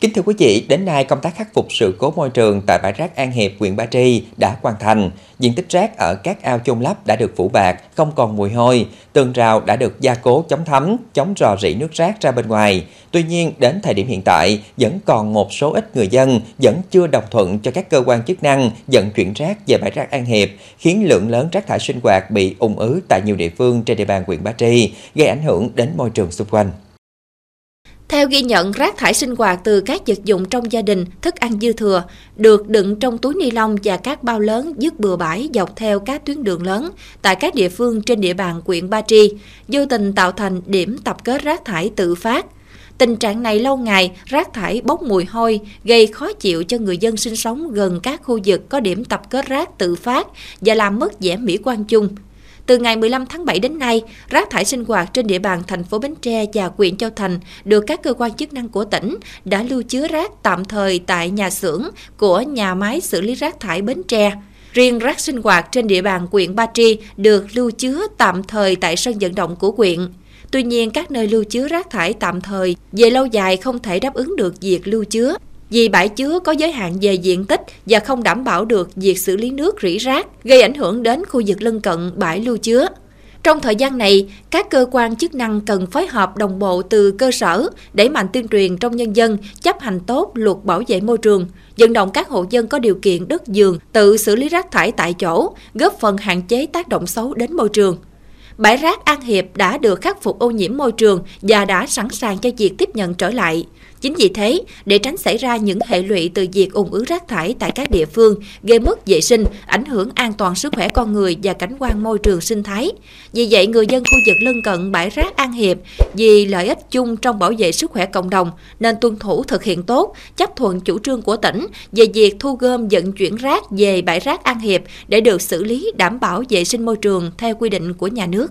Kính thưa quý vị, đến nay công tác khắc phục sự cố môi trường tại bãi rác An Hiệp, huyện Ba Tri đã hoàn thành. Diện tích rác ở các ao chôn lấp đã được phủ bạc, không còn mùi hôi. Tường rào đã được gia cố chống thấm, chống rò rỉ nước rác ra bên ngoài. Tuy nhiên, đến thời điểm hiện tại, vẫn còn một số ít người dân vẫn chưa đồng thuận cho các cơ quan chức năng dẫn chuyển rác về bãi rác An Hiệp, khiến lượng lớn rác thải sinh hoạt bị ủng ứ tại nhiều địa phương trên địa bàn huyện Ba Tri, gây ảnh hưởng đến môi trường xung quanh. Theo ghi nhận, rác thải sinh hoạt từ các vật dụng trong gia đình, thức ăn dư thừa, được đựng trong túi ni lông và các bao lớn dứt bừa bãi dọc theo các tuyến đường lớn tại các địa phương trên địa bàn huyện Ba Tri, vô tình tạo thành điểm tập kết rác thải tự phát. Tình trạng này lâu ngày, rác thải bốc mùi hôi, gây khó chịu cho người dân sinh sống gần các khu vực có điểm tập kết rác tự phát và làm mất vẻ mỹ quan chung. Từ ngày 15 tháng 7 đến nay, rác thải sinh hoạt trên địa bàn thành phố Bến Tre và huyện Châu Thành được các cơ quan chức năng của tỉnh đã lưu chứa rác tạm thời tại nhà xưởng của nhà máy xử lý rác thải Bến Tre. Riêng rác sinh hoạt trên địa bàn huyện Ba Tri được lưu chứa tạm thời tại sân vận động của huyện. Tuy nhiên, các nơi lưu chứa rác thải tạm thời về lâu dài không thể đáp ứng được việc lưu chứa vì bãi chứa có giới hạn về diện tích và không đảm bảo được việc xử lý nước rỉ rác, gây ảnh hưởng đến khu vực lân cận bãi lưu chứa. Trong thời gian này, các cơ quan chức năng cần phối hợp đồng bộ từ cơ sở, đẩy mạnh tuyên truyền trong nhân dân chấp hành tốt luật bảo vệ môi trường, vận động các hộ dân có điều kiện đất giường tự xử lý rác thải tại chỗ, góp phần hạn chế tác động xấu đến môi trường. Bãi rác An Hiệp đã được khắc phục ô nhiễm môi trường và đã sẵn sàng cho việc tiếp nhận trở lại. Chính vì thế, để tránh xảy ra những hệ lụy từ việc ủng ứ rác thải tại các địa phương, gây mất vệ sinh, ảnh hưởng an toàn sức khỏe con người và cảnh quan môi trường sinh thái. Vì vậy, người dân khu vực lân cận bãi rác An Hiệp vì lợi ích chung trong bảo vệ sức khỏe cộng đồng nên tuân thủ thực hiện tốt, chấp thuận chủ trương của tỉnh về việc thu gom vận chuyển rác về bãi rác An Hiệp để được xử lý đảm bảo vệ sinh môi trường theo quy định của nhà nước.